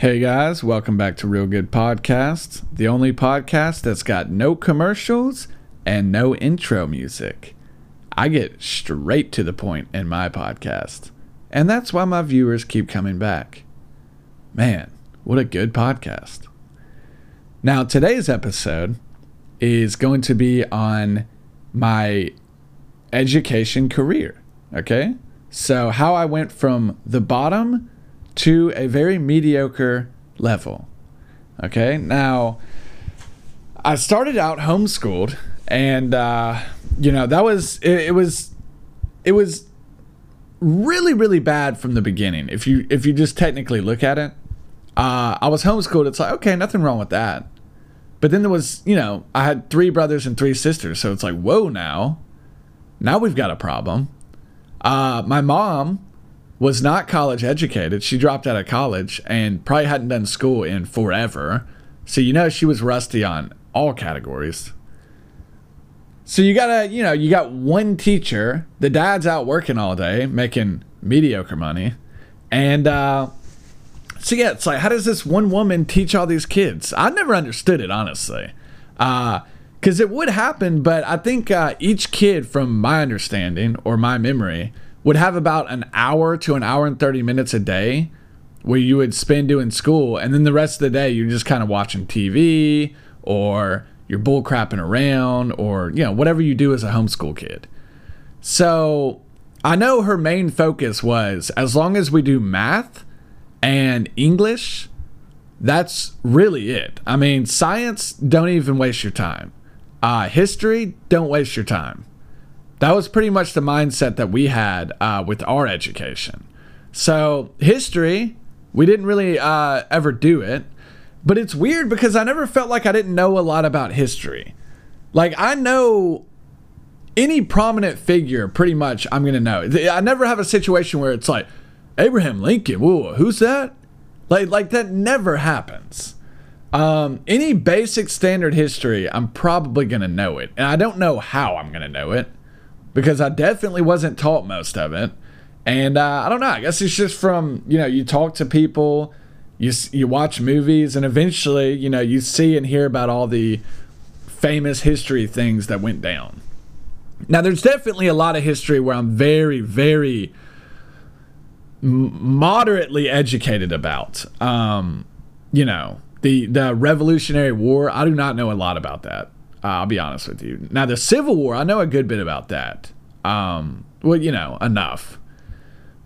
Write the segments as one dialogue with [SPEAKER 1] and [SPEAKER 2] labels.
[SPEAKER 1] Hey guys, welcome back to Real Good Podcasts, the only podcast that's got no commercials and no intro music. I get straight to the point in my podcast, and that's why my viewers keep coming back. Man, what a good podcast. Now, today's episode is going to be on my education career, okay? So, how I went from the bottom to a very mediocre level. Okay, now I started out homeschooled, and uh, you know that was it, it was it was really really bad from the beginning. If you if you just technically look at it, uh, I was homeschooled. It's like okay, nothing wrong with that. But then there was you know I had three brothers and three sisters, so it's like whoa now, now we've got a problem. Uh, my mom was not college educated. She dropped out of college and probably hadn't done school in forever. So you know she was rusty on all categories. So you gotta, you know, you got one teacher. The dad's out working all day, making mediocre money, and uh, so yeah, it's like, how does this one woman teach all these kids? I never understood it honestly, because uh, it would happen, but I think uh, each kid, from my understanding or my memory, would have about an hour to an hour and 30 minutes a day where you would spend doing school and then the rest of the day you're just kind of watching TV or you're bull crapping around or you know whatever you do as a homeschool kid. So I know her main focus was as long as we do math and English, that's really it. I mean, science, don't even waste your time. Uh, history, don't waste your time. That was pretty much the mindset that we had uh, with our education. So, history, we didn't really uh, ever do it. But it's weird because I never felt like I didn't know a lot about history. Like, I know any prominent figure, pretty much, I'm going to know. I never have a situation where it's like, Abraham Lincoln, whoa, who's that? Like, like that never happens. Um, any basic standard history, I'm probably going to know it. And I don't know how I'm going to know it because I definitely wasn't taught most of it. And uh, I don't know. I guess it's just from you know you talk to people, you you watch movies, and eventually you know you see and hear about all the famous history things that went down. Now there's definitely a lot of history where I'm very very moderately educated about. Um, you know the the Revolutionary War. I do not know a lot about that. Uh, I'll be honest with you. Now, the Civil War, I know a good bit about that. Um, well, you know, enough.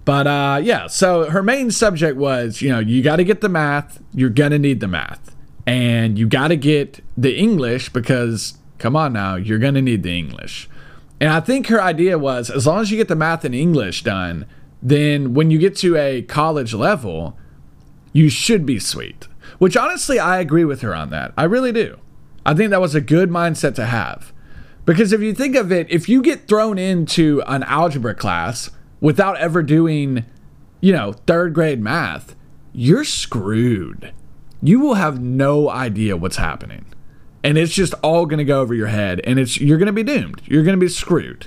[SPEAKER 1] But uh, yeah, so her main subject was, you know, you got to get the math. You're gonna need the math, and you got to get the English because, come on now, you're gonna need the English. And I think her idea was, as long as you get the math and English done, then when you get to a college level, you should be sweet. Which honestly, I agree with her on that. I really do. I think that was a good mindset to have. Because if you think of it, if you get thrown into an algebra class without ever doing, you know, third grade math, you're screwed. You will have no idea what's happening. And it's just all going to go over your head and it's you're going to be doomed. You're going to be screwed.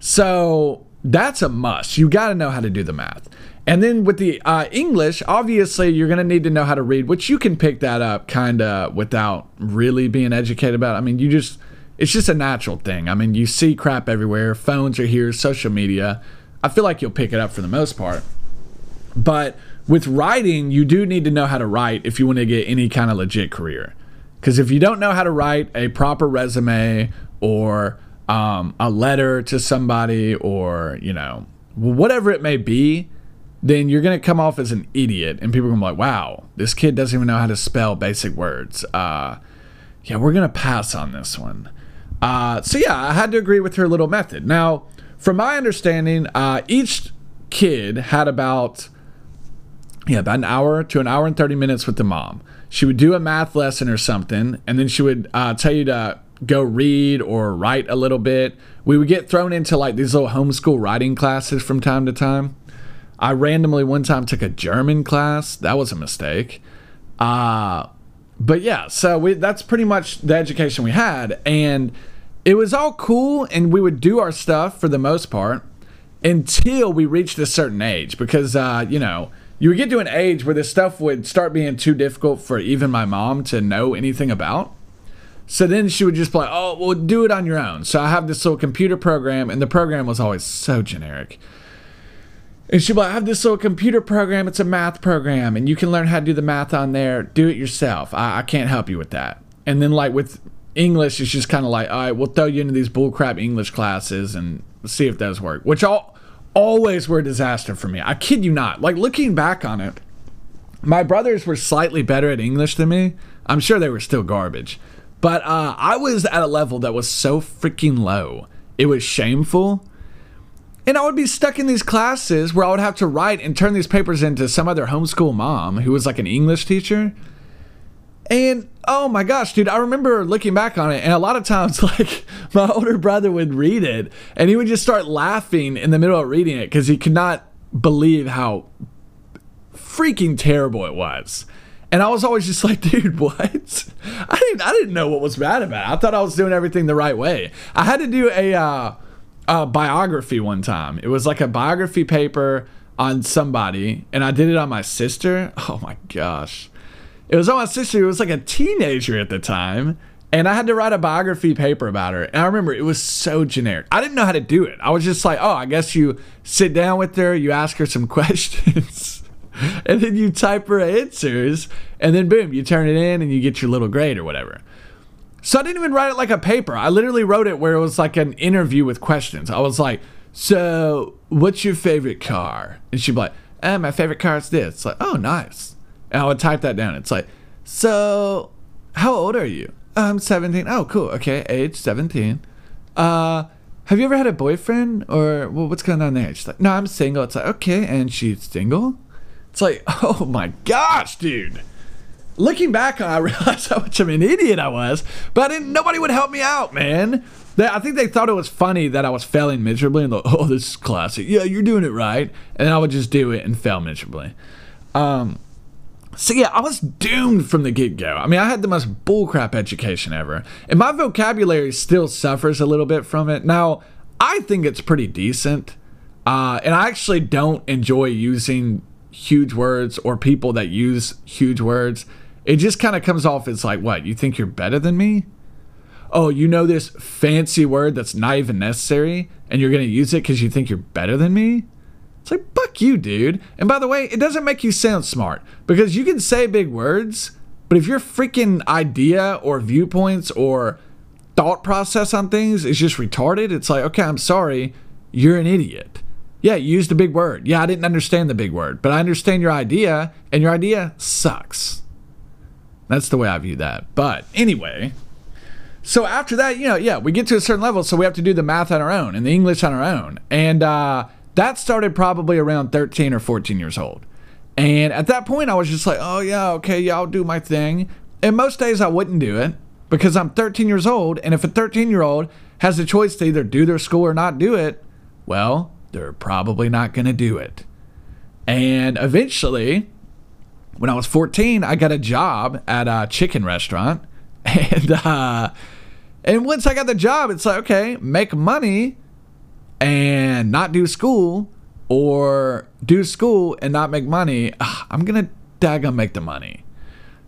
[SPEAKER 1] So, that's a must. You got to know how to do the math. And then with the uh, English, obviously you're going to need to know how to read, which you can pick that up kind of without really being educated about. It. I mean, you just, it's just a natural thing. I mean, you see crap everywhere. Phones are here, social media. I feel like you'll pick it up for the most part. But with writing, you do need to know how to write if you want to get any kind of legit career. Because if you don't know how to write a proper resume or um, a letter to somebody or, you know, whatever it may be, then you're going to come off as an idiot and people are going to be like, wow, this kid doesn't even know how to spell basic words. Uh, yeah, we're going to pass on this one. Uh, so, yeah, I had to agree with her little method. Now, from my understanding, uh, each kid had about, yeah, about an hour to an hour and 30 minutes with the mom. She would do a math lesson or something, and then she would uh, tell you to go read or write a little bit. We would get thrown into like these little homeschool writing classes from time to time. I randomly one time took a German class. That was a mistake. Uh, but yeah, so we, that's pretty much the education we had. And it was all cool, and we would do our stuff for the most part until we reached a certain age because, uh, you know, you would get to an age where this stuff would start being too difficult for even my mom to know anything about. So then she would just like, oh, well, do it on your own. So I have this little computer program, and the program was always so generic. And she'd be like, I have this little computer program. It's a math program, and you can learn how to do the math on there. Do it yourself. I, I can't help you with that. And then, like, with English, it's just kind of like, all right, we'll throw you into these bullcrap English classes and see if those work, which all always were a disaster for me. I kid you not. Like looking back on it, my brothers were slightly better at English than me. I'm sure they were still garbage. But uh, I was at a level that was so freaking low. It was shameful. And I would be stuck in these classes where I would have to write and turn these papers into some other homeschool mom who was like an English teacher. And oh my gosh, dude, I remember looking back on it, and a lot of times, like, my older brother would read it, and he would just start laughing in the middle of reading it because he could not believe how freaking terrible it was. And I was always just like, dude, what? I didn't, I didn't know what was bad about it. I thought I was doing everything the right way. I had to do a, uh, a biography one time. It was like a biography paper on somebody, and I did it on my sister. Oh my gosh. It was on my sister who was like a teenager at the time. And I had to write a biography paper about her. And I remember it was so generic. I didn't know how to do it. I was just like, oh, I guess you sit down with her, you ask her some questions, and then you type her answers. And then boom, you turn it in and you get your little grade or whatever. So I didn't even write it like a paper. I literally wrote it where it was like an interview with questions. I was like, so what's your favorite car? And she'd be like, eh, my favorite car is this. It's like, oh, nice. And I would type that down. It's like, so how old are you? I'm 17. Oh, cool. Okay, age 17. Uh, have you ever had a boyfriend or well, what's going on there? She's like, no, I'm single. It's like, okay, and she's single. It's like, oh my gosh, dude. Looking back, I realized how much of an idiot I was, but I. Nobody would help me out, man. They, I think they thought it was funny that I was failing miserably, and like, oh, this is classic. Yeah, you're doing it right, and I would just do it and fail miserably. Um, so yeah, I was doomed from the get go. I mean, I had the most bullcrap education ever, and my vocabulary still suffers a little bit from it. Now, I think it's pretty decent, uh, and I actually don't enjoy using huge words or people that use huge words. It just kind of comes off as like, what? You think you're better than me? Oh, you know this fancy word that's not even necessary, and you're gonna use it because you think you're better than me? It's like, fuck you, dude. And by the way, it doesn't make you sound smart because you can say big words, but if your freaking idea or viewpoints or thought process on things is just retarded, it's like, okay, I'm sorry, you're an idiot. Yeah, you used a big word. Yeah, I didn't understand the big word, but I understand your idea, and your idea sucks. That's the way I view that. But anyway, so after that, you know, yeah, we get to a certain level, so we have to do the math on our own and the English on our own. And uh, that started probably around 13 or 14 years old. And at that point, I was just like, oh, yeah, okay, yeah, I'll do my thing. And most days I wouldn't do it because I'm 13 years old. And if a 13 year old has the choice to either do their school or not do it, well, they're probably not going to do it. And eventually, when I was 14, I got a job at a chicken restaurant. And, uh, and once I got the job, it's like, okay, make money and not do school or do school and not make money, ugh, I'm gonna daggum make the money.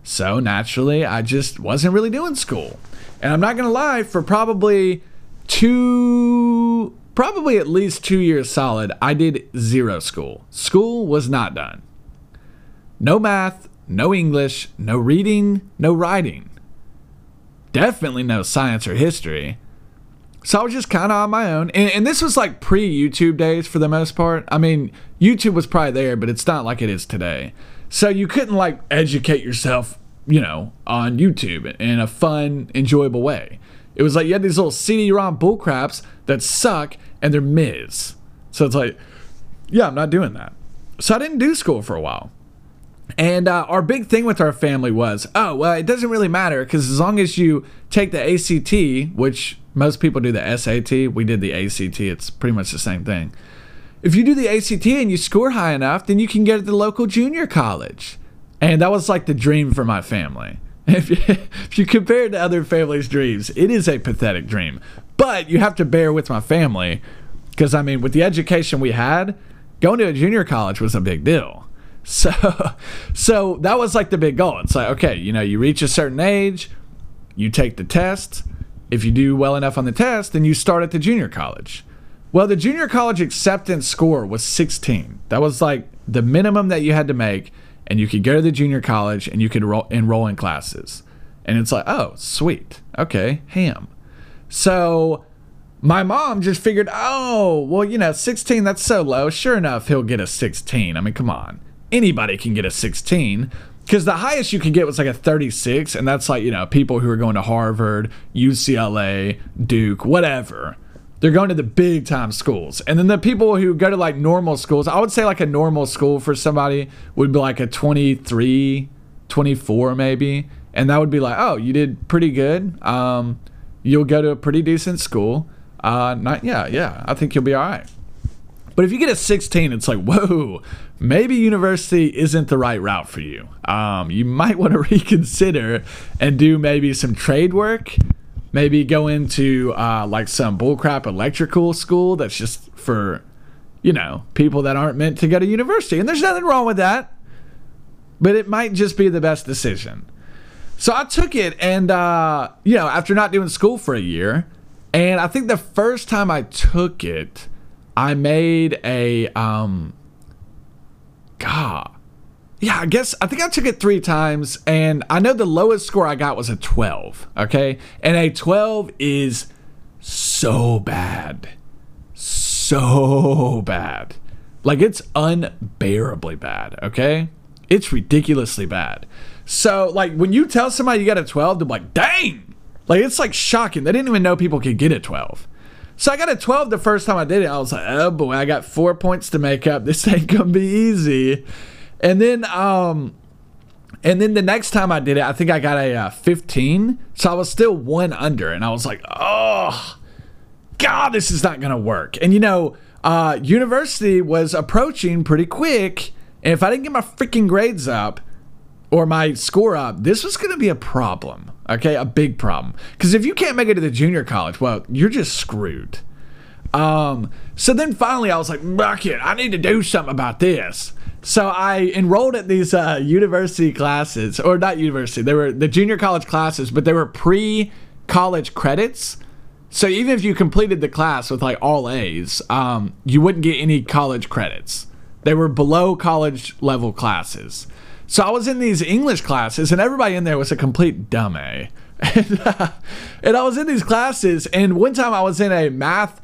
[SPEAKER 1] So naturally, I just wasn't really doing school. And I'm not gonna lie, for probably two, probably at least two years solid, I did zero school. School was not done. No math, no English, no reading, no writing. Definitely no science or history. So I was just kind of on my own. And, and this was like pre YouTube days for the most part. I mean, YouTube was probably there, but it's not like it is today. So you couldn't like educate yourself, you know, on YouTube in a fun, enjoyable way. It was like you had these little CD-ROM bullcraps that suck and they're Miz. So it's like, yeah, I'm not doing that. So I didn't do school for a while. And uh, our big thing with our family was, oh, well, it doesn't really matter because as long as you take the ACT, which most people do the SAT. We did the ACT. It's pretty much the same thing. If you do the ACT and you score high enough, then you can get at the local junior college. And that was like the dream for my family. If you, if you compare it to other families' dreams, it is a pathetic dream. But you have to bear with my family because, I mean, with the education we had, going to a junior college was a big deal. So, so that was like the big goal. It's like, okay, you know, you reach a certain age, you take the test. If you do well enough on the test, then you start at the junior college. Well, the junior college acceptance score was 16. That was like the minimum that you had to make, and you could go to the junior college and you could ro- enroll in classes. And it's like, oh, sweet. Okay, ham. So my mom just figured, oh, well, you know, 16, that's so low. Sure enough, he'll get a 16. I mean, come on. Anybody can get a 16 because the highest you could get was like a 36. And that's like, you know, people who are going to Harvard, UCLA, Duke, whatever. They're going to the big time schools. And then the people who go to like normal schools, I would say like a normal school for somebody would be like a 23, 24 maybe. And that would be like, oh, you did pretty good. Um, you'll go to a pretty decent school uh, not yeah, yeah. I think you'll be all right. But if you get a 16, it's like, whoa, maybe university isn't the right route for you. Um, you might want to reconsider and do maybe some trade work. Maybe go into uh, like some bullcrap electrical school that's just for, you know, people that aren't meant to go to university. And there's nothing wrong with that. But it might just be the best decision. So I took it, and, uh, you know, after not doing school for a year, and I think the first time I took it, I made a um God. Yeah, I guess I think I took it three times, and I know the lowest score I got was a 12. Okay. And a 12 is so bad. So bad. Like it's unbearably bad. Okay. It's ridiculously bad. So, like, when you tell somebody you got a 12, they're like, dang, like it's like shocking. They didn't even know people could get a 12. So I got a 12 the first time I did it. I was like, oh boy, I got four points to make up. This ain't gonna be easy. And then um and then the next time I did it, I think I got a uh, 15. So I was still one under, and I was like, oh God, this is not gonna work. And you know, uh, university was approaching pretty quick, and if I didn't get my freaking grades up, or my score up, this was to be a problem. Okay, a big problem. Because if you can't make it to the junior college, well, you're just screwed. Um, so then finally, I was like, "Fuck it, I need to do something about this." So I enrolled at these uh, university classes, or not university. They were the junior college classes, but they were pre-college credits. So even if you completed the class with like all A's, um, you wouldn't get any college credits. They were below college level classes. So I was in these English classes, and everybody in there was a complete dummy. And, uh, and I was in these classes, and one time I was in a math,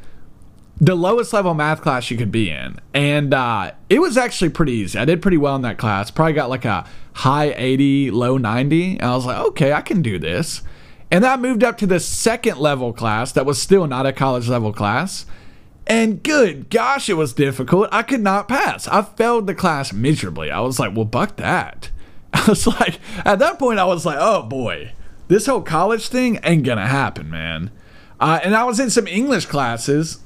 [SPEAKER 1] the lowest level math class you could be in, and uh, it was actually pretty easy. I did pretty well in that class. Probably got like a high 80, low 90, and I was like, okay, I can do this. And then I moved up to the second level class that was still not a college level class. And good gosh, it was difficult. I could not pass. I failed the class miserably. I was like, well, buck that. I was like, at that point, I was like, oh boy, this whole college thing ain't gonna happen, man. Uh, and I was in some English classes,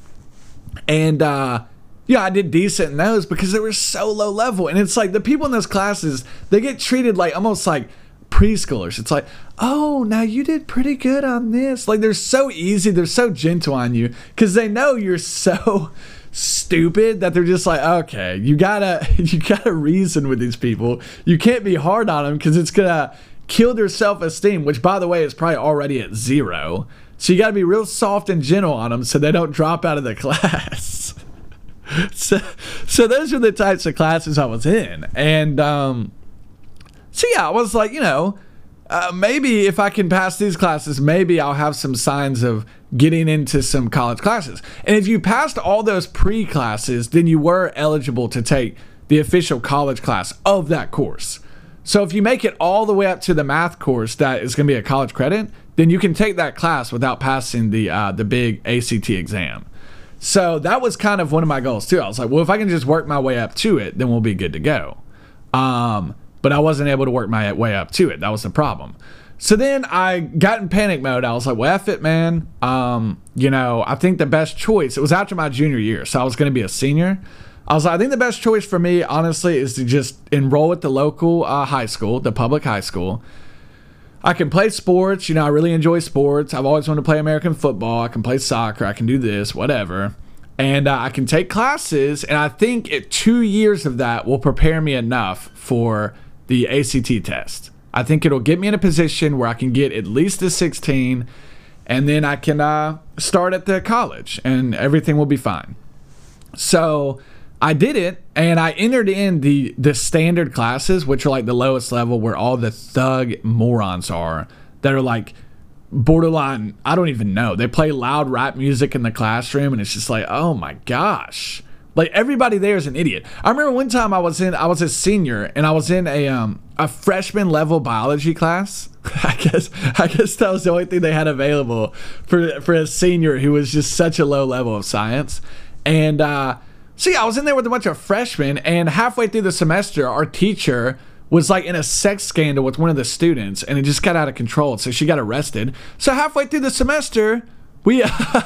[SPEAKER 1] and uh, yeah, I did decent in those because they were so low level. And it's like the people in those classes, they get treated like almost like preschoolers. It's like, oh, now you did pretty good on this. Like they're so easy, they're so gentle on you because they know you're so stupid that they're just like, okay, you gotta you gotta reason with these people. You can't be hard on them because it's gonna kill their self esteem, which by the way is probably already at zero. So you gotta be real soft and gentle on them so they don't drop out of the class. so, so those are the types of classes I was in, and um, so yeah, I was like, you know, uh, maybe if I can pass these classes, maybe I'll have some signs of getting into some college classes. And if you passed all those pre classes, then you were eligible to take the official college class of that course. So if you make it all the way up to the math course that is going to be a college credit, then you can take that class without passing the uh, the big ACT exam. So that was kind of one of my goals too. I was like, well, if I can just work my way up to it, then we'll be good to go. Um, but I wasn't able to work my way up to it. That was the problem. So then I got in panic mode. I was like, well, F it, man. Um, you know, I think the best choice, it was after my junior year. So I was going to be a senior. I was like, I think the best choice for me, honestly, is to just enroll at the local uh, high school, the public high school. I can play sports. You know, I really enjoy sports. I've always wanted to play American football. I can play soccer. I can do this, whatever. and uh, I can take classes, and I think it, two years of that will prepare me enough for the ACT test. I think it'll get me in a position where I can get at least a 16, and then I can uh, start at the college, and everything will be fine. So I did it, and I entered in the the standard classes, which are like the lowest level, where all the thug morons are that are like borderline. I don't even know. They play loud rap music in the classroom, and it's just like, oh my gosh. Like everybody there is an idiot. I remember one time I was in I was a senior and I was in a um a freshman level biology class. I guess I guess that was the only thing they had available for for a senior who was just such a low level of science. And uh yeah, I was in there with a bunch of freshmen and halfway through the semester our teacher was like in a sex scandal with one of the students and it just got out of control. So she got arrested. So halfway through the semester, we uh,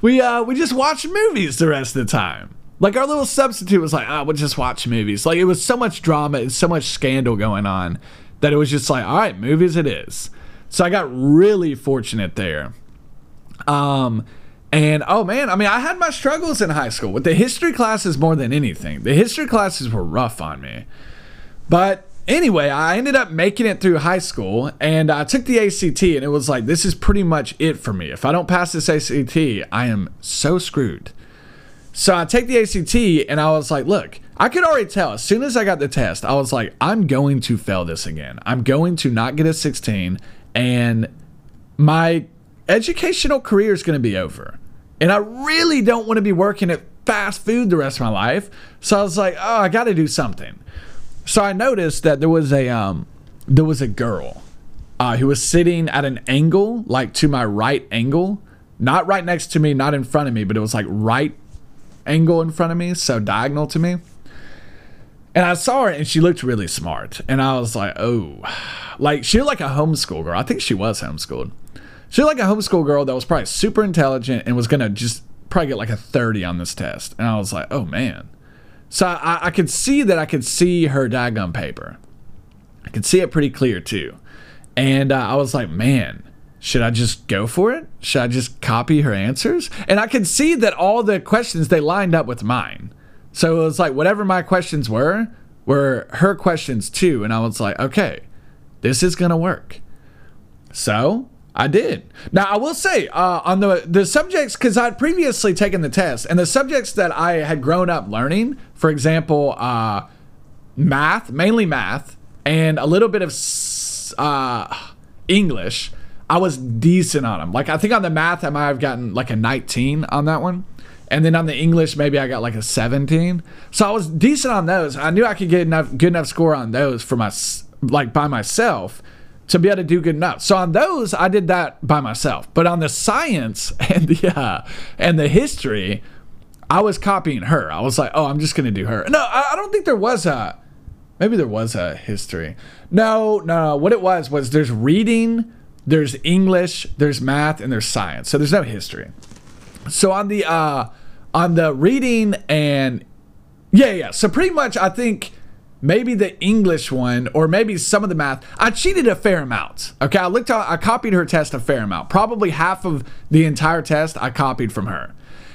[SPEAKER 1] we uh we just watched movies the rest of the time. Like our little substitute was like, "Ah, oh, we'll just watch movies." Like it was so much drama and so much scandal going on that it was just like, "All right, movies it is." So I got really fortunate there. Um and oh man, I mean, I had my struggles in high school with the history classes more than anything. The history classes were rough on me. But anyway, I ended up making it through high school and I took the ACT and it was like, this is pretty much it for me. If I don't pass this ACT, I am so screwed. So I take the ACT and I was like, look, I could already tell as soon as I got the test, I was like, I'm going to fail this again. I'm going to not get a 16 and my educational career is going to be over. And I really don't want to be working at fast food the rest of my life. So I was like, oh, I got to do something. So I noticed that there was a um, there was a girl uh, who was sitting at an angle, like to my right angle, not right next to me, not in front of me, but it was like right angle in front of me, so diagonal to me. And I saw her and she looked really smart. And I was like, oh, like she looked like a homeschool girl. I think she was homeschooled. She looked like a homeschool girl that was probably super intelligent and was going to just probably get like a 30 on this test. And I was like, oh man. So I, I could see that I could see her diagram paper. I could see it pretty clear too. And uh, I was like, man, should I just go for it? Should I just copy her answers? And I could see that all the questions they lined up with mine. So it was like whatever my questions were, were her questions too. And I was like, okay, this is going to work. So I did. Now I will say uh, on the the subjects because I'd previously taken the test and the subjects that I had grown up learning, for example, uh, math, mainly math, and a little bit of uh, English. I was decent on them. Like I think on the math, I might have gotten like a 19 on that one. And then on the English, maybe I got like a 17. So I was decent on those. I knew I could get enough good enough score on those for my like by myself to be able to do good enough. So on those, I did that by myself. But on the science and the uh, and the history, I was copying her. I was like, oh, I'm just gonna do her. No, I, I don't think there was a. Maybe there was a history. No, no. What it was was there's reading, there's English, there's math, and there's science. So there's no history. So on the uh, on the reading and yeah, yeah. So pretty much, I think maybe the English one, or maybe some of the math. I cheated a fair amount. Okay, I looked. I copied her test a fair amount. Probably half of the entire test I copied from her.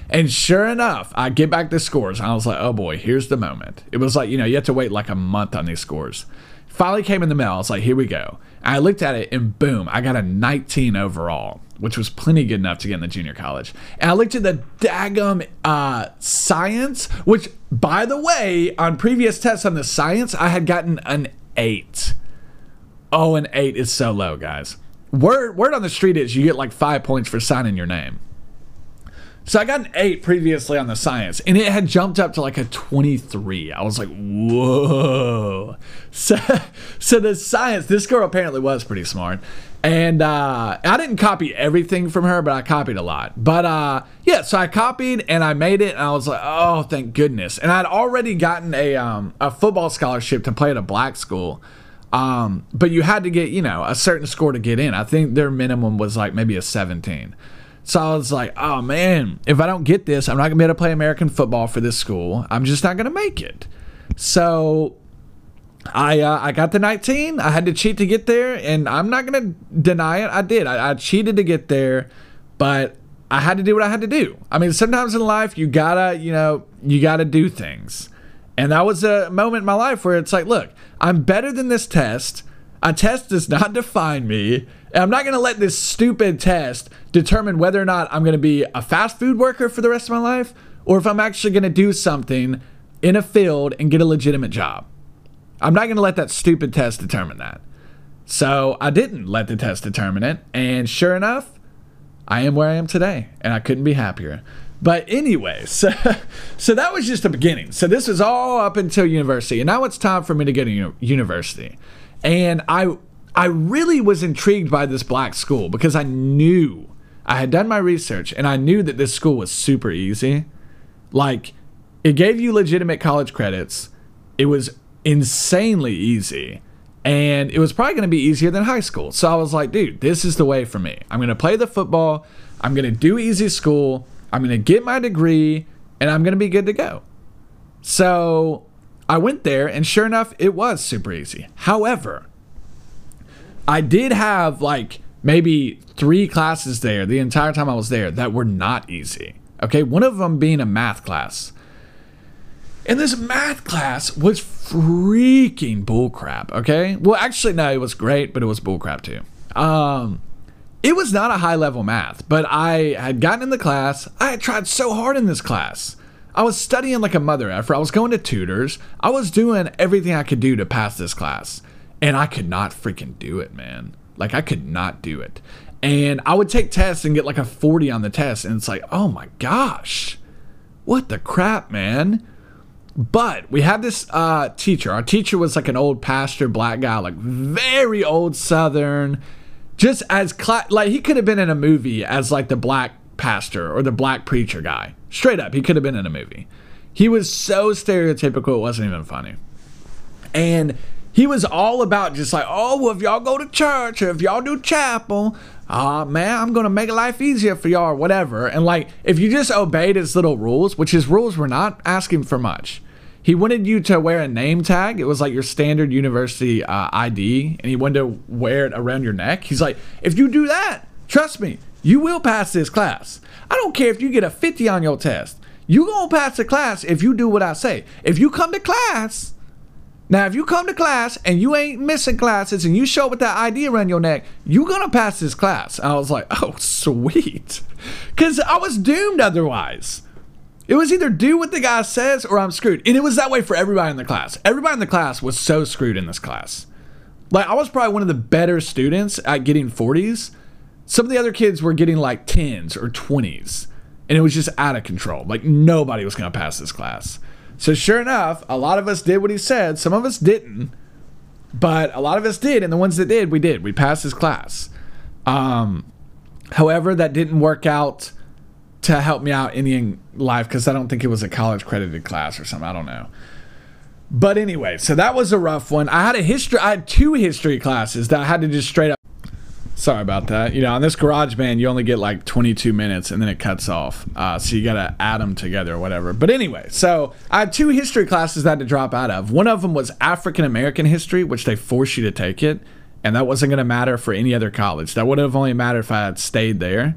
[SPEAKER 1] And sure enough, I get back the scores. I was like, oh boy, here's the moment. It was like, you know, you have to wait like a month on these scores. Finally came in the mail. I was like, here we go. I looked at it and boom, I got a 19 overall, which was plenty good enough to get in the junior college. And I looked at the daggum uh, science, which, by the way, on previous tests on the science, I had gotten an eight. Oh, an eight is so low, guys. Word, word on the street is you get like five points for signing your name. So I got an eight previously on the science, and it had jumped up to like a 23. I was like, whoa. So, so the science, this girl apparently was pretty smart. And uh, I didn't copy everything from her, but I copied a lot. But uh, yeah, so I copied and I made it, and I was like, oh, thank goodness. And I'd already gotten a, um, a football scholarship to play at a black school. Um, but you had to get, you know, a certain score to get in. I think their minimum was like maybe a 17. So I was like, oh man, if I don't get this, I'm not gonna be able to play American football for this school. I'm just not gonna make it. So I uh, I got the 19. I had to cheat to get there, and I'm not gonna deny it. I did. I, I cheated to get there, but I had to do what I had to do. I mean, sometimes in life you gotta, you know, you gotta do things. And that was a moment in my life where it's like, look, I'm better than this test. A test does not define me. And I'm not going to let this stupid test determine whether or not I'm going to be a fast food worker for the rest of my life or if I'm actually going to do something in a field and get a legitimate job. I'm not going to let that stupid test determine that. So I didn't let the test determine it. And sure enough, I am where I am today. And I couldn't be happier. But anyway, so, so that was just the beginning. So this was all up until university. And now it's time for me to get to university. And I I really was intrigued by this black school because I knew I had done my research and I knew that this school was super easy. Like it gave you legitimate college credits. It was insanely easy. And it was probably going to be easier than high school. So I was like, dude, this is the way for me. I'm going to play the football. I'm going to do easy school. I'm going to get my degree and I'm going to be good to go. So I went there, and sure enough, it was super easy. However, I did have like maybe three classes there the entire time I was there that were not easy. Okay, one of them being a math class. And this math class was freaking bullcrap. Okay. Well, actually, no, it was great, but it was bullcrap too. Um, it was not a high level math, but I had gotten in the class. I had tried so hard in this class. I was studying like a mother effer. I was going to tutors. I was doing everything I could do to pass this class. And I could not freaking do it, man. Like, I could not do it. And I would take tests and get like a 40 on the test. And it's like, oh my gosh, what the crap, man? But we had this uh, teacher. Our teacher was like an old pastor, black guy, like very old Southern. Just as cla- like he could have been in a movie as like the black pastor or the black preacher guy. Straight up, he could have been in a movie. He was so stereotypical, it wasn't even funny. And he was all about just like, oh, well, if y'all go to church or if y'all do chapel, uh, man, I'm going to make life easier for y'all or whatever. And like, if you just obeyed his little rules, which his rules were not asking for much, he wanted you to wear a name tag. It was like your standard university uh, ID, and he wanted to wear it around your neck. He's like, if you do that, trust me, you will pass this class. I don't care if you get a 50 on your test. You gonna pass the class if you do what I say. If you come to class, now if you come to class and you ain't missing classes and you show up with that ID around your neck, you're gonna pass this class. I was like, oh sweet, because I was doomed otherwise. It was either do what the guy says or I'm screwed. And it was that way for everybody in the class. Everybody in the class was so screwed in this class. Like I was probably one of the better students at getting 40s some of the other kids were getting like 10s or 20s, and it was just out of control. Like nobody was going to pass this class. So, sure enough, a lot of us did what he said. Some of us didn't, but a lot of us did. And the ones that did, we did. We passed his class. Um, however, that didn't work out to help me out in life because I don't think it was a college credited class or something. I don't know. But anyway, so that was a rough one. I had a history, I had two history classes that I had to just straight up Sorry about that. You know, on this GarageBand, you only get like 22 minutes and then it cuts off. Uh, so you got to add them together or whatever. But anyway, so I had two history classes that I had to drop out of. One of them was African American history, which they force you to take it. And that wasn't going to matter for any other college. That would have only mattered if I had stayed there.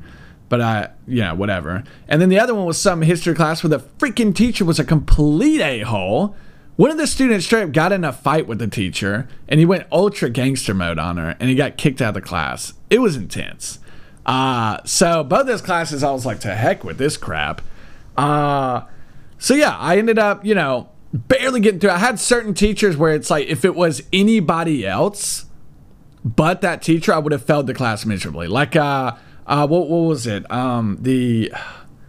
[SPEAKER 1] But I, yeah, whatever. And then the other one was some history class where the freaking teacher was a complete a hole one of the students straight up got in a fight with the teacher and he went ultra gangster mode on her and he got kicked out of the class. It was intense. Uh, so both those classes, I was like, to heck with this crap. Uh, so yeah, I ended up, you know, barely getting through. I had certain teachers where it's like, if it was anybody else but that teacher, I would have failed the class miserably. Like, uh, uh, what, what was it? Um, the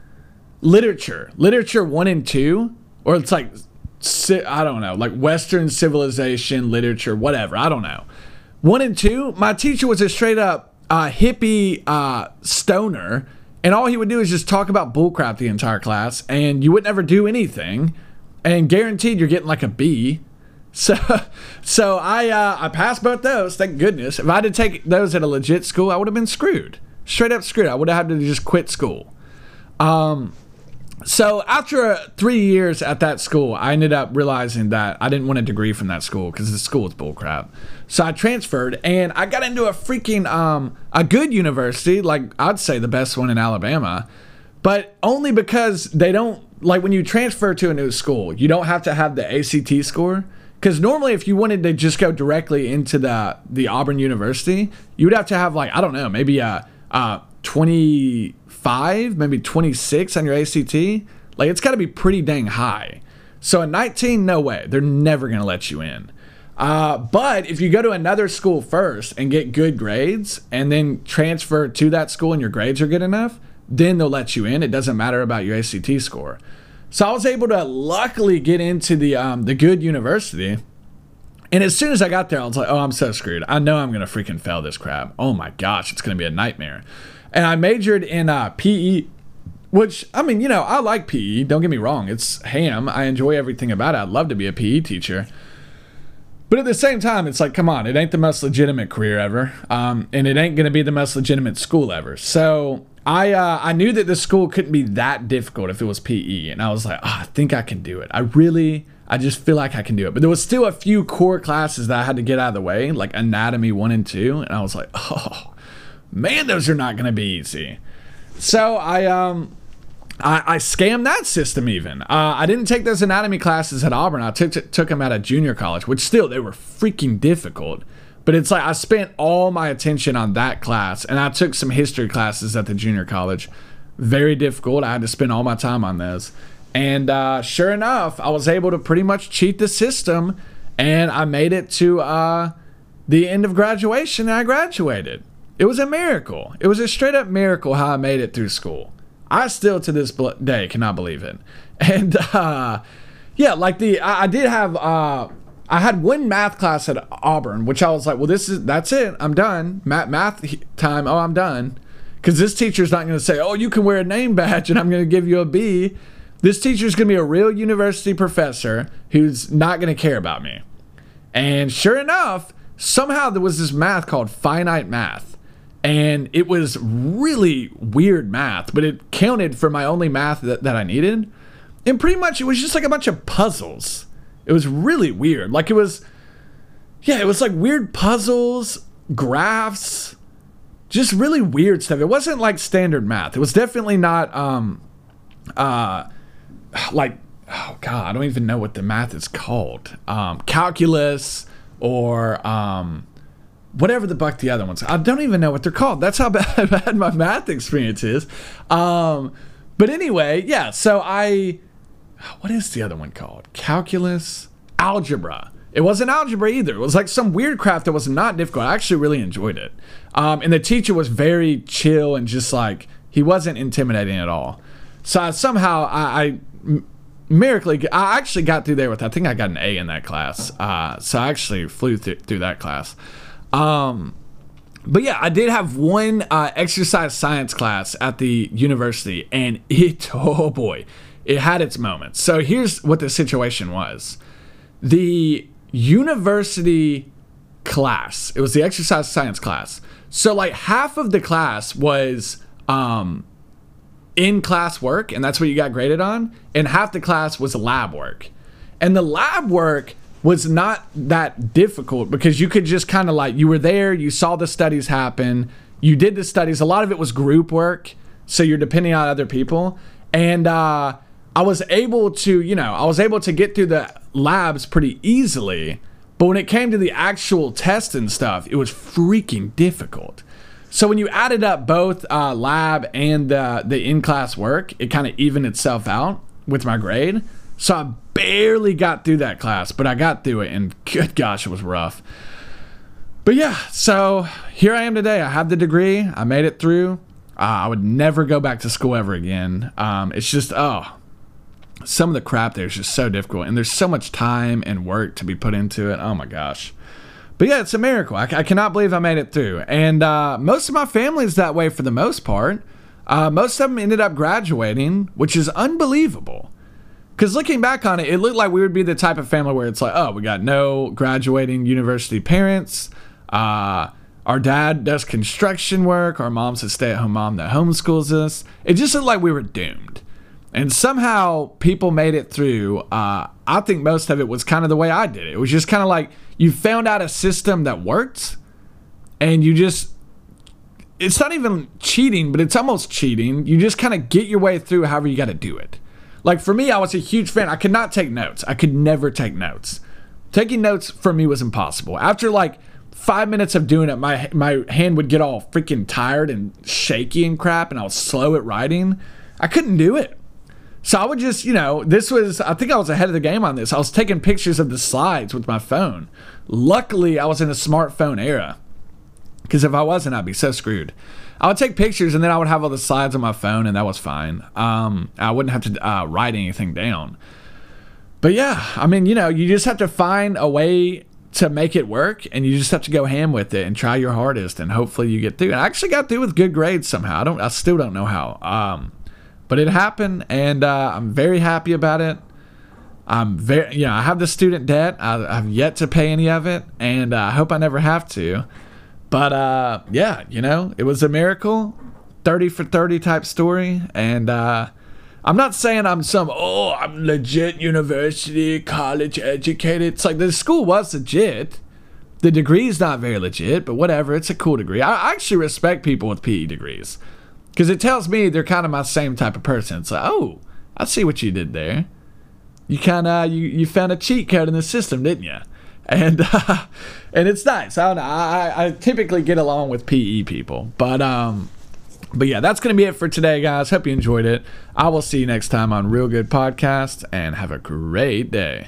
[SPEAKER 1] literature, literature one and two, or it's like I don't know, like Western civilization, literature, whatever. I don't know. One and two, my teacher was a straight up uh, hippie uh, stoner, and all he would do is just talk about bullcrap the entire class, and you would never do anything, and guaranteed you're getting like a B. So, so I uh, I passed both those. Thank goodness. If I had to take those at a legit school, I would have been screwed. Straight up screwed. I would have had to just quit school. Um, so after three years at that school, I ended up realizing that I didn't want a degree from that school because the school was bullcrap. So I transferred and I got into a freaking um a good university, like I'd say the best one in Alabama, but only because they don't like when you transfer to a new school, you don't have to have the ACT score. Because normally, if you wanted to just go directly into the the Auburn University, you would have to have like I don't know, maybe a, a 25, maybe 26 on your ACT. Like it's got to be pretty dang high. So at 19, no way, they're never gonna let you in. Uh, but if you go to another school first and get good grades, and then transfer to that school and your grades are good enough, then they'll let you in. It doesn't matter about your ACT score. So I was able to luckily get into the um, the good university. And as soon as I got there, I was like, "Oh, I'm so screwed. I know I'm gonna freaking fail this crap. Oh my gosh, it's gonna be a nightmare." And I majored in uh, PE, which I mean, you know, I like PE. Don't get me wrong; it's ham. I enjoy everything about it. I'd love to be a PE teacher. But at the same time, it's like, come on, it ain't the most legitimate career ever, um, and it ain't gonna be the most legitimate school ever. So I uh, I knew that the school couldn't be that difficult if it was PE, and I was like, oh, I think I can do it. I really, I just feel like I can do it. But there was still a few core classes that I had to get out of the way, like anatomy one and two, and I was like, oh man, those are not gonna be easy. So I um. I, I scammed that system even. Uh, I didn't take those anatomy classes at Auburn. I took took them at a junior college, which still they were freaking difficult. But it's like I spent all my attention on that class, and I took some history classes at the junior college. Very difficult. I had to spend all my time on those. And uh, sure enough, I was able to pretty much cheat the system, and I made it to uh, the end of graduation, I graduated. It was a miracle. It was a straight up miracle how I made it through school. I still to this day cannot believe it. And uh, yeah, like the I, I did have uh, I had one math class at Auburn, which I was like, well, this is that's it. I'm done. Math math time. Oh, I'm done. Because this teacher's not going to say, oh, you can wear a name badge and I'm going to give you a B. This teacher is going to be a real university professor who's not going to care about me. And sure enough, somehow there was this math called finite math. And it was really weird math, but it counted for my only math that, that I needed. And pretty much it was just like a bunch of puzzles it was really weird. Like it was, yeah, it was like weird puzzles, graphs, just really weird stuff. It wasn't like standard math. It was definitely not, um, uh, like, oh God, I don't even know what the math is called. Um, calculus or, um, whatever the buck the other ones. I don't even know what they're called. That's how bad, bad my math experience is. Um, but anyway, yeah. So I what is the other one called? Calculus, algebra. It wasn't algebra either. It was like some weird craft that was not difficult. I actually really enjoyed it. Um, and the teacher was very chill and just like he wasn't intimidating at all. So I, somehow I, I miraculously I actually got through there with I think I got an A in that class. Uh, so I actually flew th- through that class. Um, but yeah, I did have one uh, exercise science class at the university, and it oh boy, it had its moments. So here's what the situation was the university class, it was the exercise science class. So, like, half of the class was um, in class work, and that's what you got graded on, and half the class was lab work. And the lab work was not that difficult because you could just kind of like, you were there, you saw the studies happen, you did the studies. A lot of it was group work, so you're depending on other people. And, uh, I was able to, you know, I was able to get through the labs pretty easily. But when it came to the actual test and stuff, it was freaking difficult. So when you added up both uh, lab and uh, the in-class work, it kind of evened itself out with my grade. So I barely got through that class, but I got through it, and good gosh, it was rough. But yeah, so here I am today. I have the degree. I made it through. Uh, I would never go back to school ever again. Um, it's just oh, some of the crap there is just so difficult, and there's so much time and work to be put into it. Oh my gosh. But yeah, it's a miracle. I, I cannot believe I made it through. And uh, most of my family is that way for the most part. Uh, most of them ended up graduating, which is unbelievable. Because looking back on it, it looked like we would be the type of family where it's like, oh, we got no graduating university parents. Uh, our dad does construction work. Our mom's a stay at home mom that homeschools us. It just looked like we were doomed. And somehow people made it through. Uh, I think most of it was kind of the way I did it. It was just kind of like you found out a system that worked and you just it's not even cheating, but it's almost cheating. You just kind of get your way through however you got to do it. Like for me, I was a huge fan. I could not take notes. I could never take notes. Taking notes for me was impossible. After like five minutes of doing it, my my hand would get all freaking tired and shaky and crap, and I was slow at writing. I couldn't do it. So I would just, you know, this was, I think I was ahead of the game on this. I was taking pictures of the slides with my phone. Luckily, I was in a smartphone era because if I wasn't, I'd be so screwed. I would take pictures and then I would have all the slides on my phone, and that was fine. Um, I wouldn't have to uh, write anything down. But yeah, I mean, you know, you just have to find a way to make it work, and you just have to go ham with it and try your hardest, and hopefully you get through. And I actually got through with good grades somehow. I don't, I still don't know how. Um, but it happened, and uh, I'm very happy about it. I'm very, you know, I have the student debt. I, have yet to pay any of it, and uh, I hope I never have to. But uh, yeah, you know, it was a miracle, thirty for thirty type story, and uh, I'm not saying I'm some oh I'm legit university college educated. It's like the school was legit. The degree's not very legit, but whatever. It's a cool degree. I actually respect people with PE degrees because it tells me they're kind of my same type of person. It's like, oh, I see what you did there. You kind of you you found a cheat code in the system, didn't you? And uh, and it's nice. I don't know. I, I typically get along with PE people, but um, but yeah, that's gonna be it for today, guys. Hope you enjoyed it. I will see you next time on Real Good Podcast, and have a great day.